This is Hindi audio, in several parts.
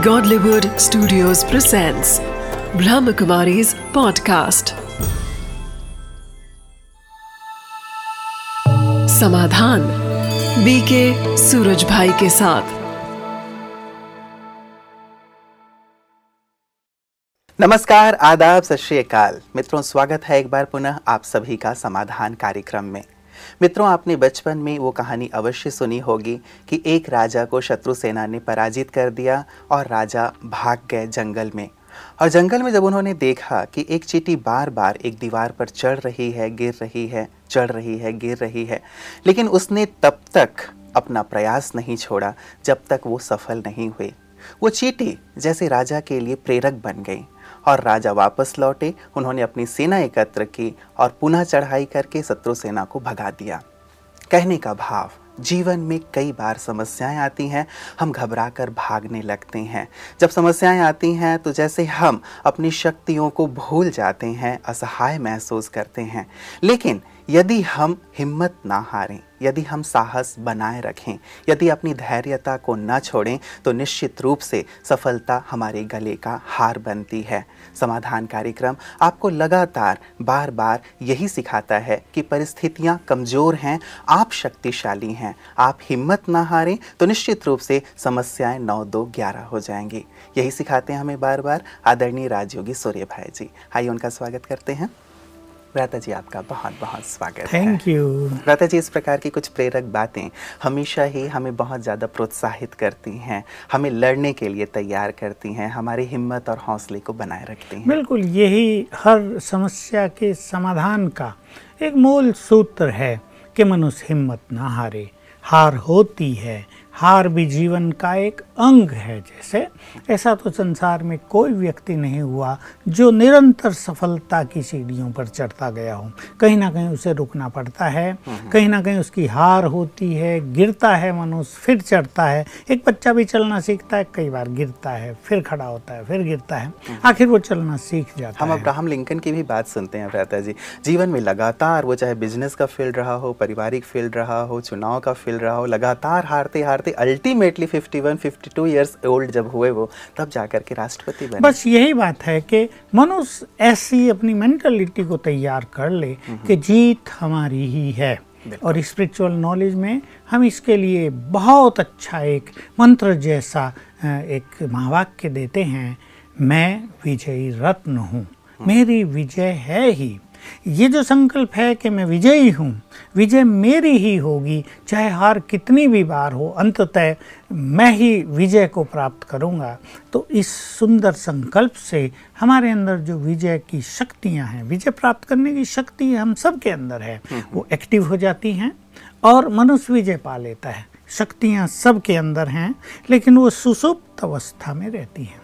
Godlywood Studios presents Brahmakumari's podcast. समाधान बीके सूरज भाई के साथ। नमस्कार, आदाब, सत मित्रों, स्वागत है एक बार पुनः आप सभी का समाधान कार्यक्रम में। मित्रों, आपने बचपन में वो कहानी अवश्य सुनी होगी कि एक राजा को शत्रु सेना ने पराजित कर दिया और राजा भाग गए जंगल में। और जंगल में जब उन्होंने देखा कि एक चीटी बार बार एक दीवार पर चढ़ रही है, गिर रही है, चढ़ रही है, गिर रही है, लेकिन उसने तब तक अपना प्रयास नहीं छोड़ा जब तक वो सफल नहीं हुई। वो चीटी जैसे राजा के लिए प्रेरक बन गई। और राजा वापस लौटे। उन्होंने अपनी सेना एकत्र की और पुनः चढ़ाई करके शत्रु सेना को भगा दिया। कहने का भाव, जीवन में कई बार समस्याएँ आती हैं, हम घबरा कर भागने लगते हैं। जब समस्याएँ आती हैं तो जैसे हम अपनी शक्तियों को भूल जाते हैं, असहाय महसूस करते हैं। लेकिन यदि हम हिम्मत ना हारें, यदि हम साहस बनाए रखें, यदि अपनी धैर्यता को न छोड़ें तो निश्चित रूप से सफलता हमारे गले का हार बनती है। समाधान कार्यक्रम आपको लगातार बार बार यही सिखाता है कि परिस्थितियाँ कमज़ोर हैं, आप शक्तिशाली हैं। आप हिम्मत ना हारें तो निश्चित रूप से समस्याएँ नौ दो ग्यारह हो जाएँगी। यही सिखाते हैं हमें बार बार आदरणीय राजयोगी सूर्य भाई जी। आइए उनका स्वागत करते हैं। भ्राता जी आपका बहुत बहुत स्वागत थैंक यू भ्राता जी इस प्रकार की कुछ प्रेरक बातें हमेशा ही हमें बहुत ज़्यादा प्रोत्साहित करती हैं हमें लड़ने के लिए तैयार करती हैं हमारी हिम्मत और हौसले को बनाए रखती हैं। बिल्कुल यही हर समस्या के समाधान का एक मूल सूत्र है कि मनुष्य हिम्मत ना हारे। हार होती है हार भी जीवन का एक अंग है जैसे। ऐसा तो संसार में कोई व्यक्ति नहीं हुआ जो निरंतर सफलता की सीढ़ियों पर चढ़ता गया हो। कहीं ना कहीं उसे रुकना पड़ता है कहीं ना कहीं उसकी हार होती है गिरता है मनुष्य फिर चढ़ता है। एक बच्चा भी चलना सीखता है कई बार गिरता है फिर खड़ा होता है फिर गिरता है। आखिर वो चलना सीख जाता हम है। अब्राहम लिंकन की भी बात सुनते हैं भ्राता जी। जीवन में लगातार वो चाहे बिज़नेस का फ़ील्ड रहा हो पारिवारिक फ़ील्ड रहा हो चुनाव का फ़ील्ड रहा हो लगातार हारते हारते अल्टीमेटली 51 52 इयर्स ओल्ड जब हुए वो तब जाकर के राष्ट्रपति बने। बस यही बात है कि मनुष्य ऐसी अपनी मेंटलिटी को तैयार कर ले कि जीत हमारी ही है। और स्पिरिचुअल नॉलेज में हम इसके लिए बहुत अच्छा एक मंत्र जैसा एक महावाक्य देते हैं मैं विजयी रत्न हूँ। मेरी विजय है ही। ये जो संकल्प है कि मैं विजयी हूँ विजय मेरी ही होगी चाहे हार कितनी भी बार हो अंततः मैं ही विजय को प्राप्त करूँगा। तो इस सुंदर संकल्प से हमारे अंदर जो विजय की शक्तियाँ हैं विजय प्राप्त करने की शक्ति हम सब के अंदर है वो एक्टिव हो जाती हैं और मनुष्य विजय पा लेता है। शक्तियाँ सब के अंदर हैं लेकिन वो सुसुप्त अवस्था में रहती हैं।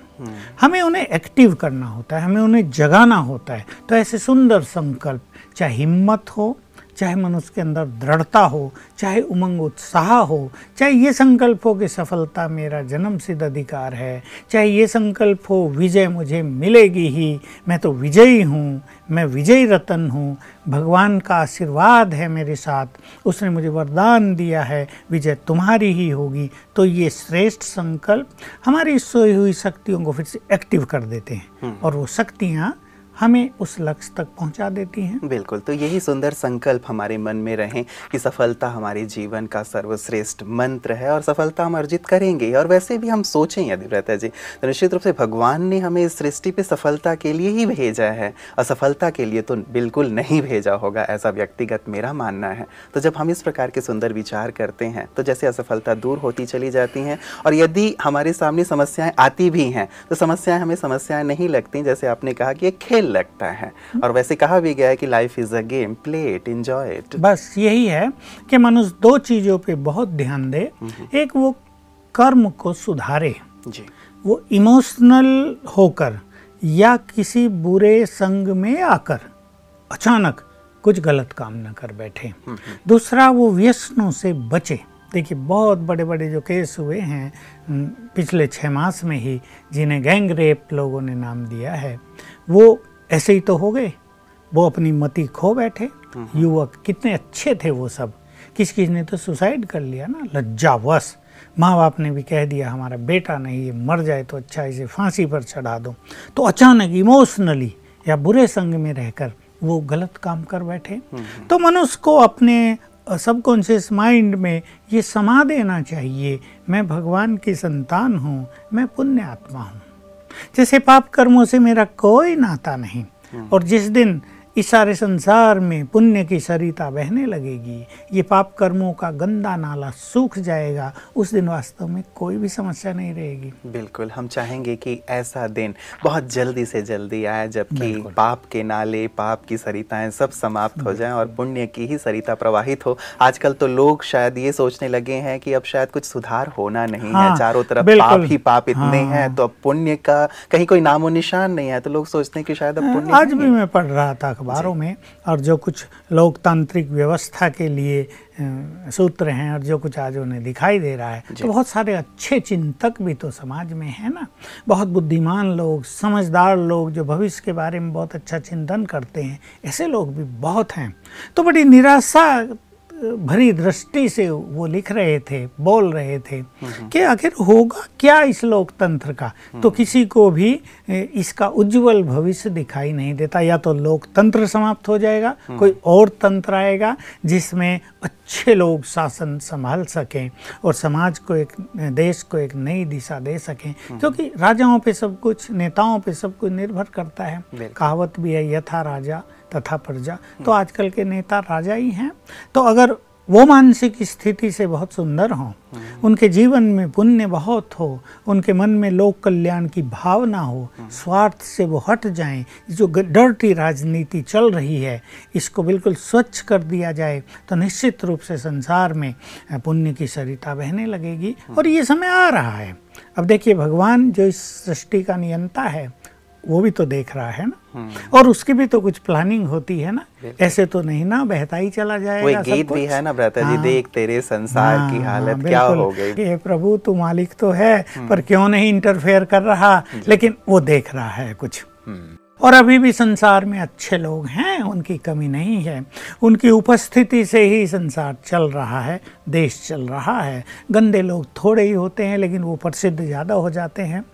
हमें उन्हें एक्टिव करना होता है, हमें उन्हें जगाना होता है। तो ऐसे सुंदर संकल्प, चाहे हिम्मत हो चाहे मनुष्य के अंदर दृढ़ता हो चाहे उमंग उत्साह हो चाहे ये संकल्प हो कि सफलता मेरा जन्म सिद्ध अधिकार है चाहे ये संकल्प हो विजय मुझे मिलेगी ही मैं तो विजयी हूँ मैं विजयी रतन हूँ भगवान का आशीर्वाद है मेरे साथ उसने मुझे वरदान दिया है विजय तुम्हारी ही होगी तो ये श्रेष्ठ संकल्प हमारी सोई हुई शक्तियों को फिर से एक्टिव कर देते हैं। और वो शक्तियाँ हमें उस लक्ष्य तक पहुँचा देती हैं। बिल्कुल तो यही सुंदर संकल्प हमारे मन में रहें कि सफलता हमारे जीवन का सर्वश्रेष्ठ मंत्र है और सफलता हम अर्जित करेंगे। और वैसे भी हम सोचें यदि व्रता जी तो निश्चित रूप से भगवान ने हमें इस सृष्टि पे सफलता के लिए ही भेजा है असफलता के लिए तो बिल्कुल नहीं भेजा होगा, ऐसा व्यक्तिगत मेरा मानना है। तो जब हम इस प्रकार के सुंदर विचार करते हैं तो जैसे असफलता दूर होती चली जाती हैं और यदि हमारे सामने समस्याएँ आती भी हैं तो समस्याएँ हमें समस्याएँ नहीं लगती, जैसे आपने कहा कि एक खेल लगता है। और वैसे कहा भी गया है कि life is a game play it enjoy it बस यही है कि मनुष्य दो चीज़ों पे बहुत ध्यान दे। एक वो कर्म को सुधारे। जी। वो इमोशनल होकर या किसी बुरे संग में आकर अचानक कुछ गलत काम न कर बैठे। दूसरा वो व्यसनों से बचे। देखिए बहुत बड़े बड़े जो केस हुए हैं पिछले छः मास में ही जिन्हें गैंग रेप लोगों ने नाम दिया है वो ऐसे ही तो हो गए। वो अपनी मति खो बैठे। युवक कितने अच्छे थे वो सब। किस किस ने तो सुसाइड कर लिया ना। लज्जावश। माँ बाप ने भी कह दिया हमारा बेटा नहीं ये मर जाए तो अच्छा इसे फांसी पर चढ़ा दो। तो अचानक इमोशनली या बुरे संग में रहकर वो गलत काम कर बैठे। तो मनुष्य को अपने सबकॉन्शियस माइंड में ये समा देना चाहिए मैं भगवान की संतान हूँ मैं पुण्य आत्मा हूँ। जैसे पाप कर्मों से मेरा कोई नाता नहीं। और जिस दिन इस सारे संसार में पुण्य की सरिता बहने लगेगी। ये पाप कर्मों का गंदा नाला सूख जाएगा। उस दिन वास्तव में कोई भी समस्या नहीं रहेगी। बिल्कुल हम चाहेंगे कि ऐसा दिन बहुत जल्दी से जल्दी आए जबकि पाप के नाले पाप की सरिताएँ सब समाप्त हो जाएँ और पुण्य की ही सरिता प्रवाहित हो। आजकल तो लोग शायद ये सोचने लगे हैं कि अब शायद कुछ सुधार होना नहीं हाँ, है चारों तरफ़ पाप ही पाप इतने हाँ, हैं तो अब पुण्य का कहीं कोई नामो निशान नहीं है तो लोग सोचते हैं कि शायद अब पुण्य आज भी मैं पढ़ रहा था अखबारों में और जो कुछ लोकतांत्रिक व्यवस्था के लिए सूत्र हैं और जो कुछ आज उन्हें दिखाई दे रहा है तो बहुत सारे अच्छे चिंतक भी तो समाज में है ना। बहुत बुद्धिमान लोग समझदार लोग जो भविष्य के बारे में बहुत अच्छा चिंतन करते हैं ऐसे लोग भी बहुत हैं। तो बड़ी निराशा भरी दृष्टि से वो लिख रहे थे बोल रहे थे कि आखिर होगा क्या इस लोकतंत्र का? तो किसी को भी इसका उज्जवल भविष्य दिखाई नहीं देता। या तो लोकतंत्र समाप्त हो जाएगा कोई और तंत्र आएगा जिसमें अच्छे लोग शासन संभाल सकें और समाज को एक देश को एक नई दिशा दे सकें। क्योंकि राजाओं पे सब कुछ नेताओं पे सब कुछ निर्भर करता है। कहावत भी है यथा राजा तथा प्रजा। तो आजकल के नेता राजा ही हैं। तो अगर वो मानसिक स्थिति से बहुत सुंदर हों उनके जीवन में पुण्य बहुत हो उनके मन में लोक कल्याण की भावना हो स्वार्थ से वो हट जाएँ जो डर्टी राजनीति चल रही है इसको बिल्कुल स्वच्छ कर दिया जाए तो निश्चित रूप से संसार में पुण्य की सरिता बहने लगेगी। और ये समय आ रहा है। अब देखिए भगवान जो इस सृष्टि का नियंता है वो भी तो देख रहा है ना। हम्म। और उसकी भी तो कुछ प्लानिंग होती है ना। ऐसे तो नहीं ना बहता ही चला जाएगा कोई गीत भी है ना भ्राता जी हाँ। देख तेरे संसार हाँ, की हालत क्या हो गई। ये प्रभु तू मालिक तो है हम्म। पर क्यों नहीं इंटरफेयर कर रहा? लेकिन वो देख रहा है कुछ। हम्म। और अभी भी संसार में अच्छे लोग हैं उनकी कमी नहीं है। उनकी उपस्थिति से ही संसार चल रहा है देश चल रहा है। गंदे लोग थोड़े ही होते हैं लेकिन वो प्रसिद्ध ज़्यादा हो जाते हैं।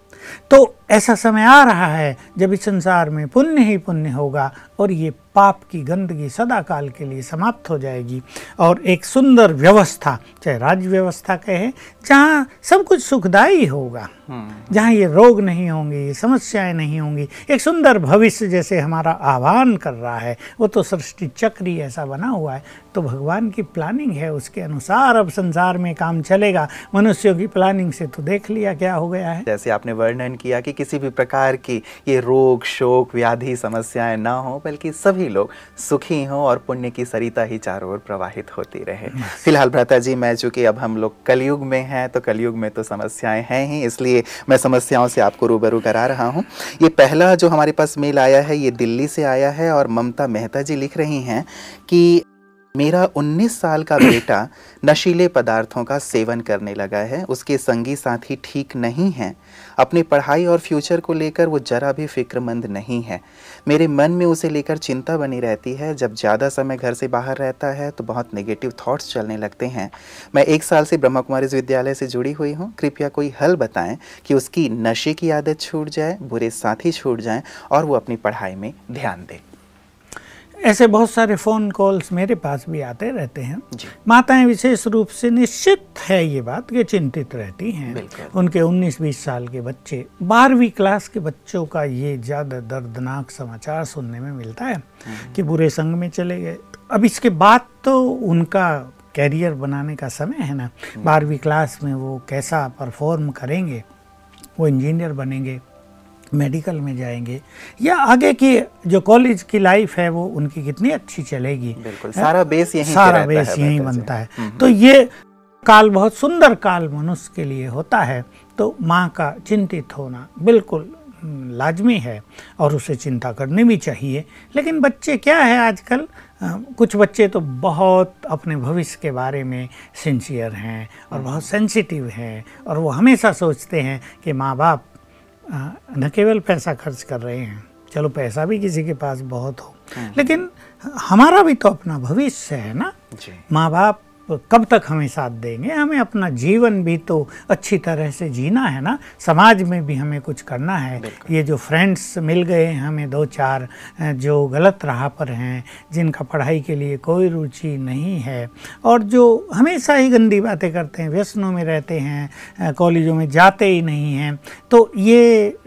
तो ऐसा समय आ रहा है जब इस संसार में पुण्य ही पुण्य होगा और ये पाप की गंदगी सदा काल के लिए समाप्त हो जाएगी। और एक सुंदर व्यवस्था चाहे राज्य व्यवस्था कहे जहाँ सब कुछ सुखदायी होगा हम्म। जहाँ ये रोग नहीं होंगे ये समस्याएँ नहीं होंगी एक सुंदर भविष्य जैसे हमारा आह्वान कर रहा है वो तो सृष्टि चक्र ही ऐसा बना हुआ है। तो भगवान की प्लानिंग है उसके अनुसार अब संसार में काम चलेगा। मनुष्यों की प्लानिंग से तो देख लिया क्या हो गया है। जैसे आपने वर्णन किया कि किसी भी प्रकार की ये रोग शोक व्याधि समस्याएँ ना हो बल्कि सभी लोग सुखी हों और पुण्य की सरिता ही चारों ओर प्रवाहित होती रहे। फ़िलहाल भ्राता जी मैं चूँकि अब हम लोग कलयुग में हैं तो कलयुग में तो समस्याएँ हैं ही इसलिए मैं समस्याओं से आपको रूबरू करा रहा हूँ। ये पहला जो हमारे पास मेल आया है ये दिल्ली से आया है और ममता मेहता जी लिख रही हैं कि मेरा 19 साल का बेटा नशीले पदार्थों का सेवन करने लगा है। उसके संगी साथी ठीक नहीं हैं। अपनी पढ़ाई और फ्यूचर को लेकर वो जरा भी फिक्रमंद नहीं है। मेरे मन में उसे लेकर चिंता बनी रहती है। जब ज़्यादा समय घर से बाहर रहता है तो बहुत नेगेटिव थॉट्स चलने लगते हैं। मैं एक साल से ब्रह्मा कुमारी विद्यालय से जुड़ी हुई हूँ। कृपया कोई हल बताएँ कि उसकी नशे की आदत छूट जाए बुरे साथी छूट जाएँ और वो अपनी पढ़ाई में ध्यान दें। ऐसे बहुत सारे फ़ोन कॉल्स मेरे पास भी आते रहते हैं। माताएँ विशेष रूप से निश्चित है ये बात कि चिंतित रहती हैं। उनके 19-20 साल के बच्चे बारहवीं क्लास के बच्चों का ये ज़्यादा दर्दनाक समाचार सुनने में मिलता है हम्म। कि बुरे संग में चले गए। अब इसके बाद तो उनका कैरियर बनाने का समय है ना। हम्म। बारहवीं क्लास में वो कैसा परफॉर्म करेंगे वो इंजीनियर बनेंगे मेडिकल में जाएँगे या आगे की जो कॉलेज की लाइफ है वो उनकी कितनी अच्छी चलेगी। बिल्कुल सारा बेस यही सारा बेस यही बनता है। हम्म, हम्म। तो ये काल बहुत सुंदर काल मनुष्य के लिए होता है। तो माँ का चिंतित होना बिल्कुल हम्म, लाजमी है और उसे चिंता करनी भी चाहिए। लेकिन बच्चे क्या है आजकल? कुछ बच्चे तो बहुत अपने भविष्य के बारे में सिंसियर हैं और बहुत सेंसिटिव हैं और वो हमेशा सोचते हैं कि माँ बाप न केवल पैसा खर्च कर रहे हैं चलो पैसा भी किसी के पास बहुत हो हम्म। लेकिन हमारा भी तो अपना भविष्य है ना माँ बाप कब तक हमें साथ देंगे? हमें अपना जीवन भी तो अच्छी तरह से जीना है ना? समाज में भी हमें कुछ करना है। ये जो फ्रेंड्स मिल गए हमें दो चार जो गलत राह पर हैं जिनका पढ़ाई के लिए कोई रुचि नहीं है और जो हमेशा ही गंदी बातें करते हैं व्यसनों में रहते हैं कॉलेजों में जाते ही नहीं हैं तो ये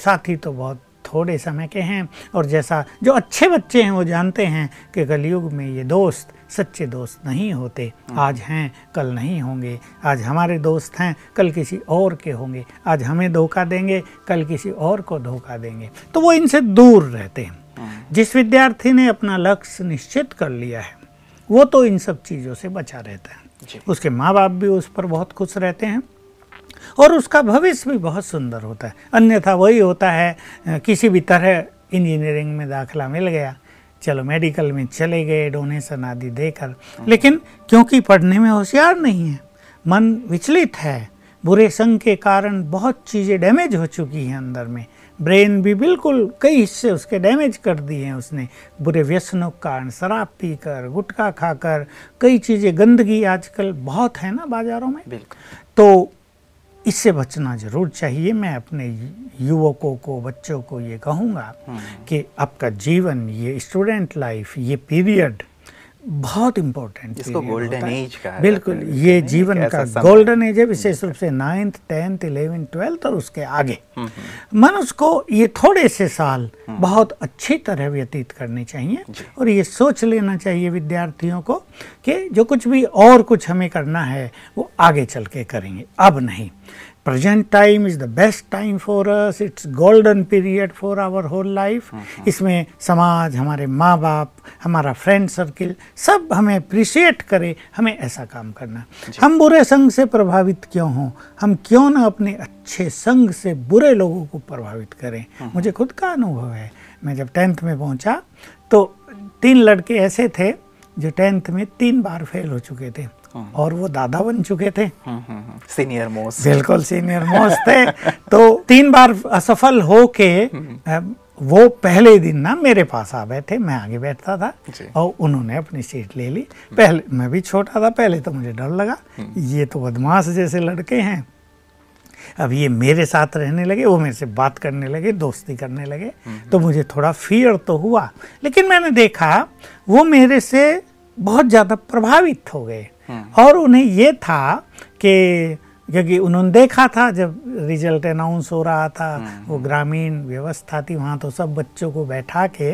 साथी तो बहुत थोड़े समय के हैं और जैसा जो अच्छे बच्चे हैं वो जानते हैं कि कलयुग में ये दोस्त सच्चे दोस्त नहीं होते। आज हैं कल नहीं होंगे। आज हमारे दोस्त हैं कल किसी और के होंगे। आज हमें धोखा देंगे कल किसी और को धोखा देंगे। तो वो इनसे दूर रहते हैं। जिस विद्यार्थी ने अपना लक्ष्य निश्चित कर लिया है वो तो इन सब चीज़ों से बचा रहता है। उसके माँ बाप भी उस पर बहुत खुश रहते हैं। और उसका भविष्य भी बहुत सुंदर होता है। अन्यथा वही होता है किसी भी तरह इंजीनियरिंग में दाखला मिल गया चलो मेडिकल में चले गए डोनेशन आदि देकर। लेकिन क्योंकि पढ़ने में होशियार नहीं है मन विचलित है बुरे संग के कारण बहुत चीज़ें डैमेज हो चुकी हैं अंदर में। ब्रेन भी बिल्कुल कई हिस्से उसके डैमेज कर दिए हैं उसने। बुरे व्यसनों के कारण शराब पीकर गुटखा खाकर कई चीज़ें गंदगी आजकल बहुत है ना बाज़ारों में? तो इससे बचना ज़रूर चाहिए। मैं अपने युवकों को बच्चों को ये कहूँगा कि आपका जीवन ये स्टूडेंट लाइफ ये पीरियड बहुत इम्पोर्टेंट जिसको golden age कहा बिल्कुल ये जीवन का गोल्डन एज है विशेष रूप से नाइन्थ टेंथ इलेवेंथ ट्वेल्थ और उसके आगे। मनुष्य को ये थोड़े से साल बहुत अच्छी तरह व्यतीत करने चाहिए और ये सोच लेना चाहिए विद्यार्थियों को कि जो कुछ भी और कुछ हमें करना है वो आगे चल के करेंगे। अब नहीं। Present time is the best time for us it's golden period for our whole life इसमें समाज हमारे माँ बाप हमारा फ्रेंड सर्किल सब हमें अप्रिशिएट करे हमें ऐसा काम करना। हम बुरे संग से प्रभावित क्यों हों? हम क्यों ना अपने अच्छे संग से बुरे लोगों को प्रभावित करें? मुझे खुद का अनुभव है। मैं जब टेंथ में पहुँचा तो तीन लड़के ऐसे थे जो टेंथ में तीन बार फेल हो चुके थे। और वो दादा बन चुके थे। सीनियर मोस्ट बिल्कुल सीनियर मोस्ट थे। तो तीन बार असफल हो के वो पहले दिन ना मेरे पास आ बैठे मैं आगे बैठता था और उन्होंने अपनी सीट ले ली। पहले मैं भी छोटा था पहले तो मुझे डर लगा। ये तो बदमाश जैसे लड़के हैं। अब ये मेरे साथ रहने लगे वो मेरे से बात करने लगे दोस्ती करने लगे। तो मुझे थोड़ा फियर तो हुआ। लेकिन मैंने देखा वो मेरे से बहुत ज़्यादा प्रभावित हो गए। और उन्हें ये था कि क्योंकि उन्होंने देखा था जब रिज़ल्ट अनाउंस हो रहा था वो ग्रामीण व्यवस्था थी वहाँ तो सब बच्चों को बैठा के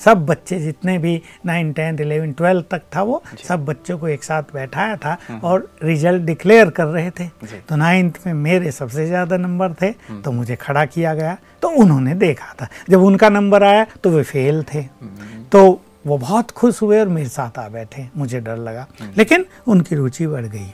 सब बच्चे जितने भी नाइन टेंथ इलेवन ट्वेल्थ तक था वो सब बच्चों को एक साथ बैठाया था और रिज़ल्ट डिक्लेयर कर रहे थे। तो नाइन्थ में मेरे सबसे ज़्यादा नंबर थे तो मुझे खड़ा किया गया। तो उन्होंने देखा था। जब उनका नंबर आया तो वे फेल थे। तो वो बहुत खुश हुए और मेरे साथ आ बैठे। मुझे डर लगा। लेकिन उनकी रुचि बढ़ गई।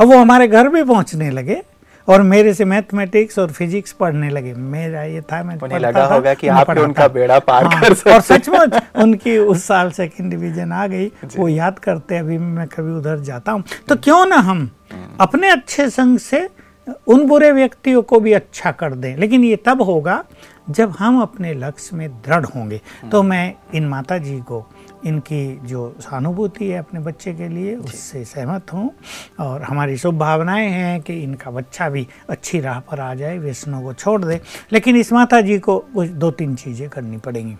अब वो हमारे घर भी पहुँचने लगे और मेरे से मैथमेटिक्स और फिजिक्स पढ़ने लगे। मेरा ये था मैं पढ़ता लगा था, होगा कि आप। उनका बेड़ा पार हाँ, कर सकते और सचमुच उनकी उस साल सेकंड डिवीज़न आ गई। वो याद करते अभी मैं कभी उधर जाता हूँ। तो क्यों ना हम अपने अच्छे संग से उन बुरे व्यक्तियों को भी अच्छा कर दें। लेकिन ये तब होगा जब हम अपने लक्ष्य में दृढ़ होंगे। तो मैं इन माता जी को इनकी जो सहानुभूति है अपने बच्चे के लिए उससे सहमत हूँ और हमारी शुभ भावनाएँ हैं कि इनका बच्चा भी अच्छी राह पर आ जाए व्यसनों को छोड़ दे। लेकिन इस माता जी को कुछ दो तीन चीज़ें करनी पड़ेंगी।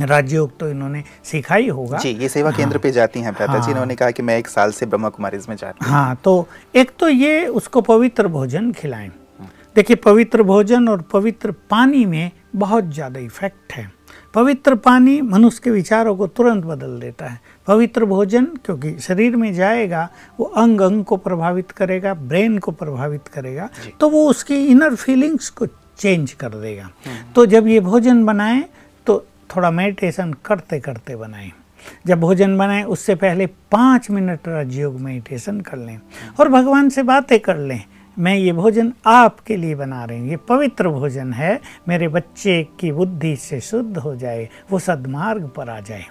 राजयोग तो इन्होंने सीखा ही होगा। जी ये सेवा केंद्र पे जाती हैं भ्राता जी हाँ। इन्होंने कहा कि मैं एक साल से ब्रह्मा कुमारी में जा रही हूँ। हाँ तो एक तो ये उसको पवित्र भोजन खिलाएँ। देखिए पवित्र भोजन और पवित्र पानी में बहुत ज़्यादा इफ़ेक्ट है। पवित्र पानी मनुष्य के विचारों को तुरंत बदल देता है। पवित्र भोजन क्योंकि शरीर में जाएगा वो अंग अंग को प्रभावित करेगा ब्रेन को प्रभावित करेगा तो वो उसकी इनर फीलिंग्स को चेंज कर देगा। तो जब ये भोजन बनाएँ थोड़ा मेडिटेशन करते करते बनाएँ। जब भोजन बनाएँ उससे पहले पाँच मिनट राजयोग मेडिटेशन कर लें और भगवान से बातें कर लें। मैं ये भोजन आपके लिए बना रही हूँ। ये पवित्र भोजन है। मेरे बच्चे की बुद्धि से शुद्ध हो जाए वो सद्मार्ग पर आ जाए।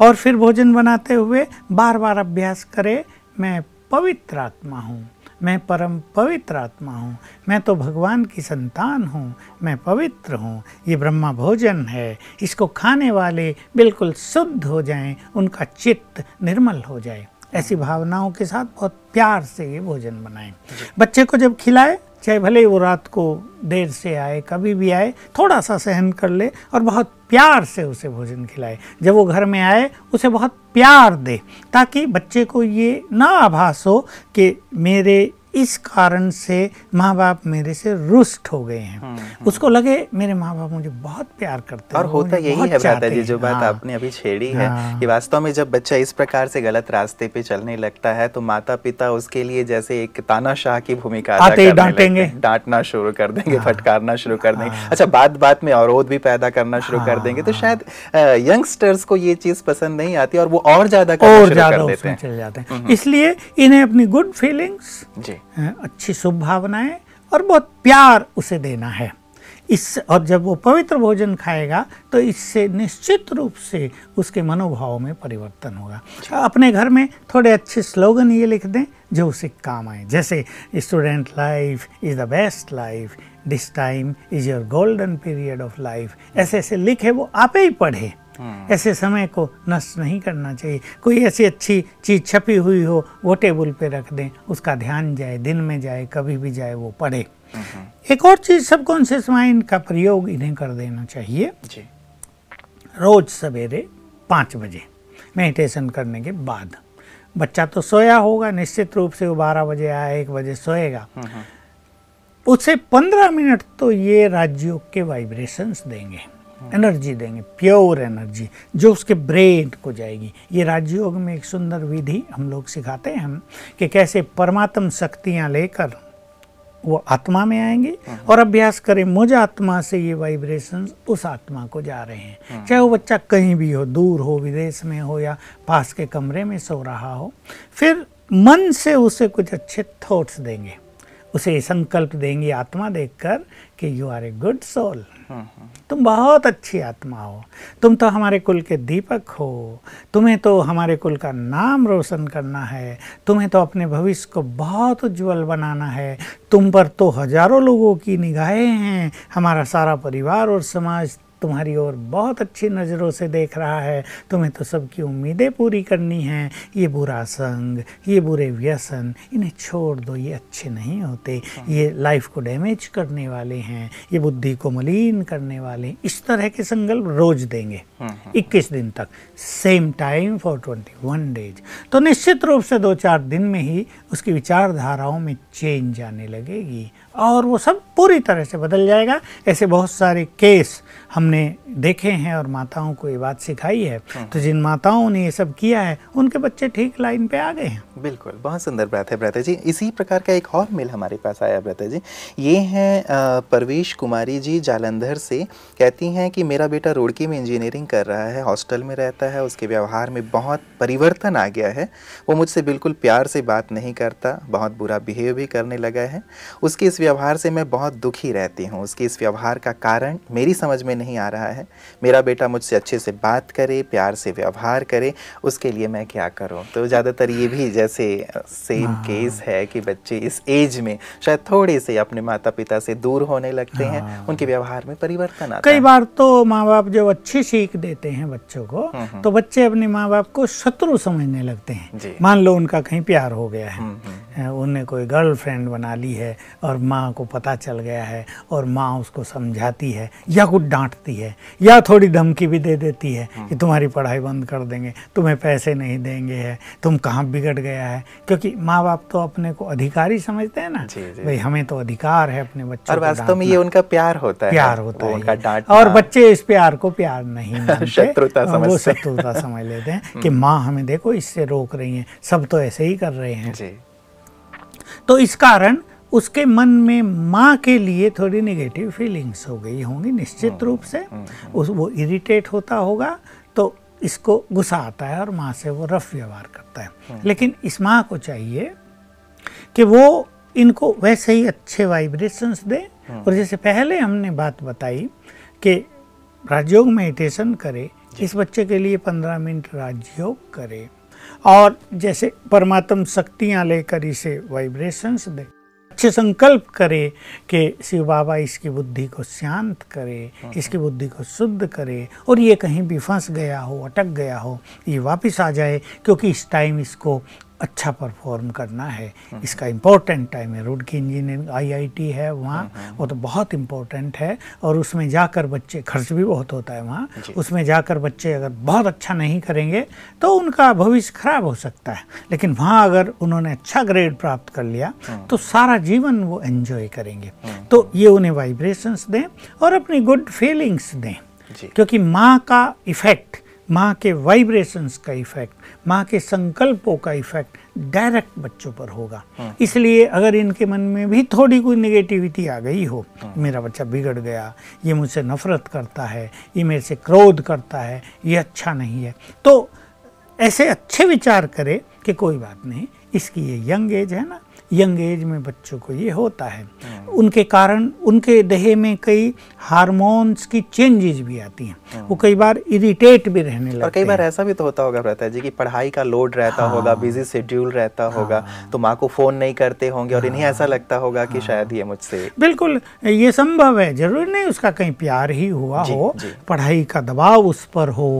और फिर भोजन बनाते हुए बार बार अभ्यास करें मैं पवित्र आत्मा हूँ। मैं परम पवित्र आत्मा हूँ मैं तो भगवान की संतान हूँ मैं पवित्र हूँ ये ब्रह्मा भोजन है इसको खाने वाले बिल्कुल शुद्ध हो जाएँ उनका चित्त निर्मल हो जाए। ऐसी भावनाओं के साथ बहुत प्यार से ये भोजन बनाएँ। बच्चे को जब खिलाए चाहे भले ही वो रात को देर से आए, कभी भी आए थोड़ा सा सहन कर ले और बहुत प्यार से उसे भोजन खिलाए। जब वो घर में आए, उसे बहुत प्यार दे, ताकि बच्चे को ये ना आभास हो कि मेरे इस कारण से माँ बाप मेरे से रुष्ट हो गए हैं हम्म, उसको लगे मेरे माँ बाप मुझे बहुत प्यार करते और हैं होता यही है भ्राता चाहते जी जो बात हाँ। आपने अभी छेड़ी है हाँ। कि वास्तव में जब बच्चा इस प्रकार से गलत रास्ते पे चलने लगता है तो माता पिता उसके लिए जैसे एक तानाशाह की भूमिका आते ही डांटेंगे। डांटना शुरू कर देंगे हाँ। फटकारना शुरू कर देंगे हाँ। अच्छा बात बात में अवरोध भी पैदा करना शुरू कर हाँ। देंगे तो शायद यंगस्टर्स को ये चीज़ पसंद नहीं आती और वो और ज़्यादा और ज़्यादा चले जाते हैं इसलिए इन्हें अपनी गुड फीलिंग्स जी अच्छी शुभ भावनाएँ और बहुत प्यार उसे देना है। इस और जब वो पवित्र भोजन खाएगा तो इससे निश्चित रूप से उसके मनोभाव में परिवर्तन होगा। अपने घर में थोड़े अच्छे स्लोगन ये लिख दें जो उसे काम आए। जैसे student life is the best life this time is your golden period of life ऐसे ऐसे लिखे वो आप ही पढ़े। ऐसे समय को नष्ट नहीं करना चाहिए। कोई ऐसी अच्छी चीज़ छपी हुई हो वो टेबल पे रख दें उसका ध्यान जाए दिन में जाए कभी भी जाए वो पढ़े। एक और चीज़ सबकॉन्शियस माइंड का प्रयोग इन्हें कर देना चाहिए। जी। रोज सवेरे पाँच बजे मेडिटेशन करने के बाद। बच्चा तो सोया होगा निश्चित रूप से वो बारह बजे आया एक बजे सोएगा। उसे पंद्रह मिनट तो ये राजयोग के वाइब्रेशंस देंगे। एनर्जी देंगे प्योर एनर्जी जो उसके ब्रेन को जाएगी। ये राजयोग में एक सुंदर विधि हम लोग सिखाते हैं कि कैसे परमात्म शक्तियाँ लेकर वो आत्मा में आएँगे और अभ्यास करें मुझ आत्मा से ये वाइब्रेशंस उस आत्मा को जा रहे हैं। चाहे वो बच्चा कहीं भी हो दूर हो विदेश में हो या पास के कमरे में सो रहा हो फिर मन से उसे कुछ अच्छे थॉट्स देंगे। उसे संकल्प देंगे आत्मा देखकर कि you are a good soul तुम बहुत अच्छी आत्मा हो। तुम तो हमारे कुल के दीपक हो। तुम्हें तो हमारे कुल का नाम रोशन करना है। तुम्हें तो अपने भविष्य को बहुत उज्जवल बनाना है। तुम पर तो हज़ारों लोगों की निगाहें हैं। हमारा सारा परिवार और समाज तुम्हारी ओर बहुत अच्छी नज़रों से देख रहा है। तुम्हें तो सबकी उम्मीदें पूरी करनी हैं। ये बुरा संग ये बुरे व्यसन इन्हें छोड़ दो ये अच्छे नहीं होते। ये लाइफ को डैमेज करने वाले हैं ये बुद्धि को मलिन करने वाले हैं। इस तरह के संकल्प रोज देंगे। 21 दिन तक। सेम टाइम फॉर 21 डेज़ तो निश्चित रूप से दो चार दिन में ही उसकी विचारधाराओं में चेंज आने लगेगी। और वो सब पूरी तरह से बदल जाएगा। ऐसे बहुत सारे केस हमने देखे हैं और माताओं को ये बात सिखाई है। तो जिन माताओं ने ये सब किया है उनके बच्चे ठीक लाइन पे आ गए हैं। बिल्कुल बहुत सुंदर बात है ब्रता जी। इसी प्रकार का एक और मेल हमारे पास आया ब्रता जी। ये हैं परवेश कुमारी जी जालंधर से। कहती हैं कि मेरा बेटा रुड़की में इंजीनियरिंग कर रहा है हॉस्टल में रहता है उसके व्यवहार में बहुत परिवर्तन आ गया है। वो मुझसे बिल्कुल प्यार से बात नहीं करता बहुत बुरा बिहेव भी करने लगा है। उसके इस व्यवहार से मैं बहुत दुखी रहती हूँ। उसके इस व्यवहार का कारण मेरी समझ में नहीं आ रहा है। मेरा बेटा मुझसे अच्छे से बात करे प्यार से व्यवहार करे उसके लिए मैं क्या करूँ? तो ज़्यादातर ये भी जैसे सेम केस है। कि बच्चे इस एज में शायद थोड़े से अपने माता पिता से दूर होने लगते हैं। उनके व्यवहार में परिवर्तन आता कई बार तो माँ बाप जब अच्छी सीख देते हैं बच्चों को तो बच्चे अपने माँ बाप को शत्रु समझने लगते हैं। मान लो उनका कहीं प्यार हो गया है। हम्म, उन्हें कोई गर्लफ्रेंड बना ली है और माँ को पता चल गया है और माँ उसको समझाती है या कुछ डांटती है या थोड़ी धमकी भी दे देती है कि तुम्हारी पढ़ाई बंद कर देंगे तुम्हें पैसे नहीं देंगे है तुम कहाँ बिगड़ गया है? क्योंकि माँ बाप तो अपने को अधिकारी समझते हैं ना। भाई हमें तो अधिकार है अपने बच्चों और वास्तव में ये उनका प्यार होता है। प्यार होता है उनका। और बच्चे इस प्यार को प्यार नहीं शत्रुता वो शत्रुता समझ लेते हैं कि माँ हमें देखो इससे रोक रही है। सब तो ऐसे ही कर रहे हैं। जी। तो इस कारण उसके मन में माँ के लिए थोड़ी निगेटिव फीलिंग्स हो गई होंगी निश्चित रूप से। उस वो इरिटेट होता होगा तो इसको गुस्सा आता है और माँ से वो रफ व्यवहार करता है। लेकिन इस माँ को चाहिए कि वो इनको वैसे ही अच्छे वाइब्रेशंस दे। और जैसे पहले हमने बात बताई कि राजयोग मेडिटेशन करे इस बच्चे के लिए पंद्रह मिनट राजयोग करे और जैसे परमात्म शक्तियाँ लेकर इसे वाइब्रेशंस दे। अच्छे संकल्प करे कि शिव बाबा इसकी बुद्धि को शांत करे इसकी बुद्धि को शुद्ध करे और ये कहीं भी फंस गया हो अटक गया हो ये वापस आ जाए क्योंकि इस टाइम इसको अच्छा परफॉर्म करना है। इसका इम्पोर्टेंट टाइम है। रुड़की इंजीनियरिंग आईआईटी है वहाँ। वो तो बहुत इम्पोर्टेंट है। और उसमें जाकर बच्चे खर्च भी बहुत होता है वहाँ। उसमें जाकर बच्चे अगर बहुत अच्छा नहीं करेंगे तो उनका भविष्य खराब हो सकता है। लेकिन वहाँ अगर उन्होंने अच्छा ग्रेड प्राप्त कर लिया तो सारा जीवन वो एन्जॉय करेंगे। तो ये उन्हें वाइब्रेशंस दें और अपनी गुड फीलिंग्स दें। क्योंकि माँ का इफ़ेक्ट माँ के वाइब्रेशंस का इफ़ेक्ट माँ के संकल्पों का इफ़ेक्ट डायरेक्ट बच्चों पर होगा। इसलिए अगर इनके मन में भी थोड़ी कोई नेगेटिविटी आ गई हो मेरा बच्चा बिगड़ गया ये मुझसे नफरत करता है ये मेरे से क्रोध करता है ये अच्छा नहीं है तो ऐसे अच्छे विचार करे कि कोई बात नहीं इसकी ये यंग एज है ना यंग एज में बच्चों को ये होता है। उनके कारण उनके देह में कई हार्मोन्स की चेंजेस भी आती हैं। वो कई बार इरिटेट भी रहने लगते और कई बार ऐसा भी तो होता होगा प्रता जी कि पढ़ाई का लोड रहता हाँ। होगा बिज़ी शेड्यूल रहता हाँ। होगा तो माँ को फ़ोन नहीं करते होंगे और इन्हें ऐसा लगता होगा कि शायद ये मुझसे बिल्कुल ये संभव है ज़रूर नहीं उसका कहीं प्यार ही हुआ जी, हो जी। पढ़ाई का दबाव उस पर हो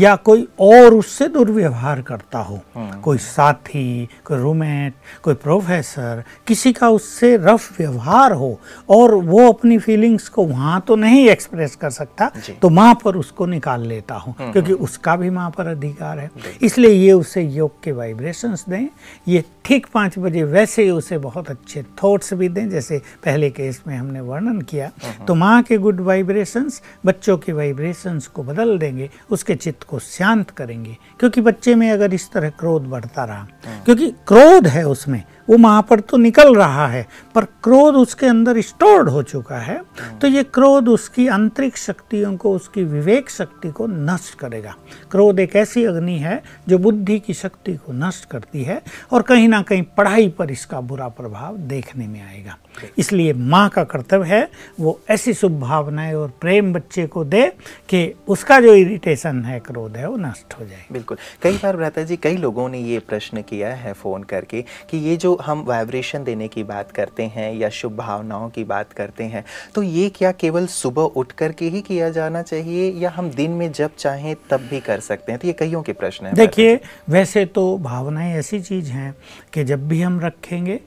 या कोई और उससे दुर्व्यवहार करता हो कोई साथी कोई रूममेट कोई प्रोफेसर किसी का उससे रफ व्यवहार हो। और वो अपनी फीलिंग्स को वहाँ तो नहीं एक्सप्रेस कर सकता तो माँ पर उसको निकाल लेता हूँ क्योंकि उसका भी माँ पर अधिकार है। इसलिए ये उसे योग के वाइब्रेशंस दें ये ठीक पाँच बजे वैसे ही उसे बहुत अच्छे थॉट्स भी दें जैसे पहले केस में हमने वर्णन किया। तो माँ के गुड वाइब्रेशंस बच्चों के वाइब्रेशंस को बदल देंगे उसके चित्त को शांत करेंगे। क्योंकि बच्चे में अगर इस तरह क्रोध बढ़ता रहा क्योंकि क्रोध है उसमें वो वहाँ पर तो निकल रहा है, पर क्रोध उसके अंदर स्टोर्ड हो चुका है तो ये क्रोध उसकी आंतरिक शक्तियों को, उसकी विवेक शक्ति को नष्ट करेगा। क्रोध एक ऐसी अग्नि है जो बुद्धि की शक्ति को नष्ट करती है और कहीं ना कहीं पढ़ाई पर इसका बुरा प्रभाव देखने में आएगा। इसलिए माँ का कर्तव्य है वो ऐसी शुभ भावनाएँ और प्रेम बच्चे को दे कि उसका जो इरिटेशन है क्रोध है वो नष्ट हो जाए। बिल्कुल। कई बार भ्राता जी कई लोगों ने ये प्रश्न किया है फ़ोन करके कि ये जो हम वाइब्रेशन देने की बात करते हैं या शुभ भावनाओं की बात करते हैं तो ये क्या केवल सुबह उठ करके ही किया जाना चाहिए या हम दिन में जब चाहें तब भी कर सकते हैं? तो ये कईयों के प्रश्न है देखिए वैसे तो भावनाएँ ऐसी चीज़ हैं कि जब भी हम रखेंगे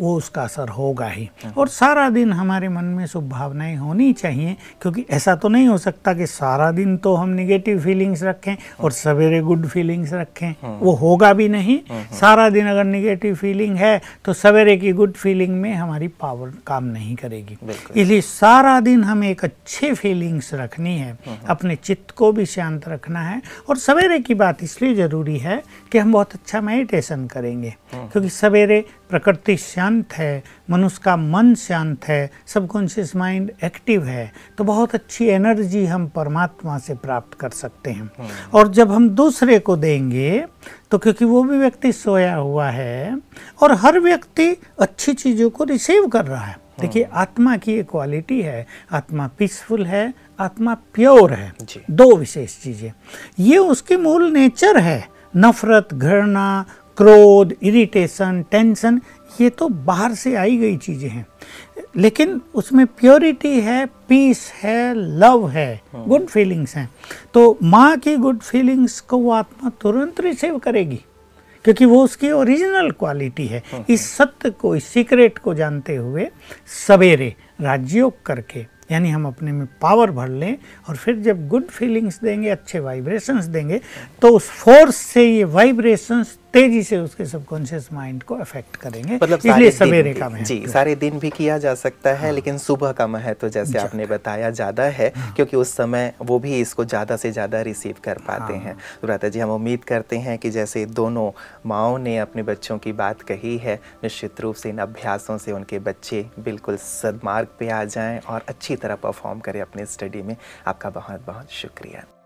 वो उसका असर होगा ही। और सारा दिन हमारे मन में शुभ भावनाएँ होनी चाहिए क्योंकि ऐसा तो नहीं हो सकता कि सारा दिन तो हम निगेटिव फीलिंग्स रखें और सवेरे गुड फीलिंग्स रखें। वो होगा भी नहीं। सारा दिन अगर निगेटिव फीलिंग है तो सवेरे की गुड फीलिंग में हमारी पावर काम नहीं करेगी। इसलिए सारा दिन हमें एक अच्छे फीलिंग्स रखनी है। अपने चित्त को भी शांत रखना है। और सवेरे की बात इसलिए ज़रूरी है कि हम बहुत अच्छा मेडिटेशन करेंगे। क्योंकि सवेरे प्रकृति शांत है मनुष्य का मन शांत है सबकॉन्शियस माइंड एक्टिव है तो बहुत अच्छी एनर्जी हम परमात्मा से प्राप्त कर सकते हैं। और जब हम दूसरे को देंगे तो क्योंकि वो भी व्यक्ति सोया हुआ है और हर व्यक्ति अच्छी चीज़ों को रिसीव कर रहा है। देखिए आत्मा की एक क्वालिटी है आत्मा पीसफुल है आत्मा प्योर है। दो विशेष चीज़ें। ये उसकी मूल नेचर है नफरत घृणा क्रोध इरिटेशन टेंशन ये तो बाहर से आई गई चीज़ें हैं। लेकिन उसमें प्योरिटी है पीस है लव है गुड फीलिंग्स हैं। तो माँ की गुड फीलिंग्स को वो आत्मा तुरंत रिसीव करेगी क्योंकि वो उसकी ओरिजिनल क्वालिटी है। इस सत्य को इस सीक्रेट को जानते हुए सवेरे राजयोग करके यानी हम अपने में पावर भर लें और फिर जब गुड फीलिंग्स देंगे, अच्छे वाइब्रेशंस देंगे तो उस फोर्स से ये वाइब्रेशंस तेज़ी से उसके सबकॉन्शियस माइंड को अफेक्ट करेंगे मतलब इसलिए सारे दिन सवेरे भी- का महत्व जी सारे दिन भी किया जा सकता है हाँ। लेकिन सुबह का महत्व तो जैसे आपने बताया ज़्यादा है हाँ। क्योंकि उस समय वो भी इसको ज़्यादा से ज़्यादा रिसीव कर पाते हाँ। हैं तो जी हम उम्मीद करते हैं कि जैसे दोनों माओ ने अपने बच्चों की बात कही है निश्चित रूप से इन अभ्यासों से उनके बच्चे बिल्कुल सदमार्ग पे आ जाएँ और अच्छी तरह परफॉर्म करें अपने स्टडी में आपका बहुत बहुत शुक्रिया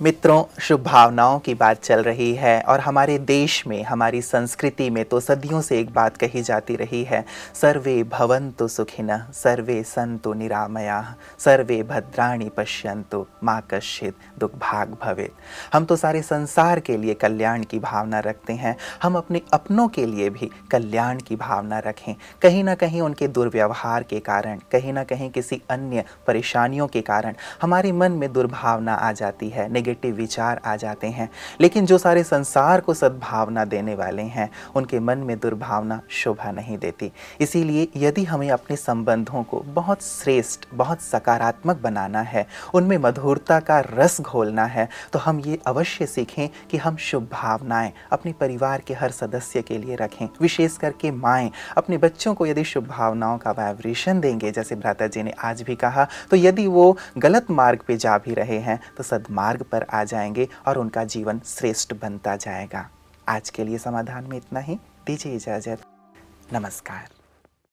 मित्रों शुभ भावनाओं की बात चल रही है और हमारे देश में, हमारी संस्कृति में तो सदियों से एक बात कही जाती रही है, सर्वे भवंतु सुखिनः सर्वे संतु निरामया, सर्वे भद्राणी पश्यंतु माँ कश्चित दुर्भाग भवेत। हम तो सारे संसार के लिए कल्याण की भावना रखते हैं, हम अपने अपनों के लिए भी कल्याण की भावना रखें। कहीं ना कहीं उनके दुर्व्यवहार के कारण, कहीं ना कहीं किसी अन्य परेशानियों के कारण हमारे मन में दुर्भावना आ जाती है नेगेटिव विचार आ जाते हैं। लेकिन जो सारे संसार को सद्भावना देने वाले हैं, उनके मन में दुर्भावना शोभा नहीं देती। इसीलिए यदि हमें अपने संबंधों को बहुत श्रेष्ठ, बहुत सकारात्मक बनाना है, उनमें मधुरता का रस घोलना है तो हम ये अवश्य सीखें कि हम शुभ भावनाएँ अपने परिवार के हर सदस्य के लिए रखें। विशेष करके माएँ, अपने बच्चों को यदि शुभ भावनाओं का वाइब्रेशन देंगे, जैसे भ्राता जी ने आज भी कहा तो यदि वो गलत मार्ग पे जा भी रहे हैं तो सदमार्ग पर आ जाएँगे और उनका जीवन श्रेष्ठ बनता जाएगा। आज के लिए समाधान में इतना ही। दीजिए इजाज़त। नमस्कार।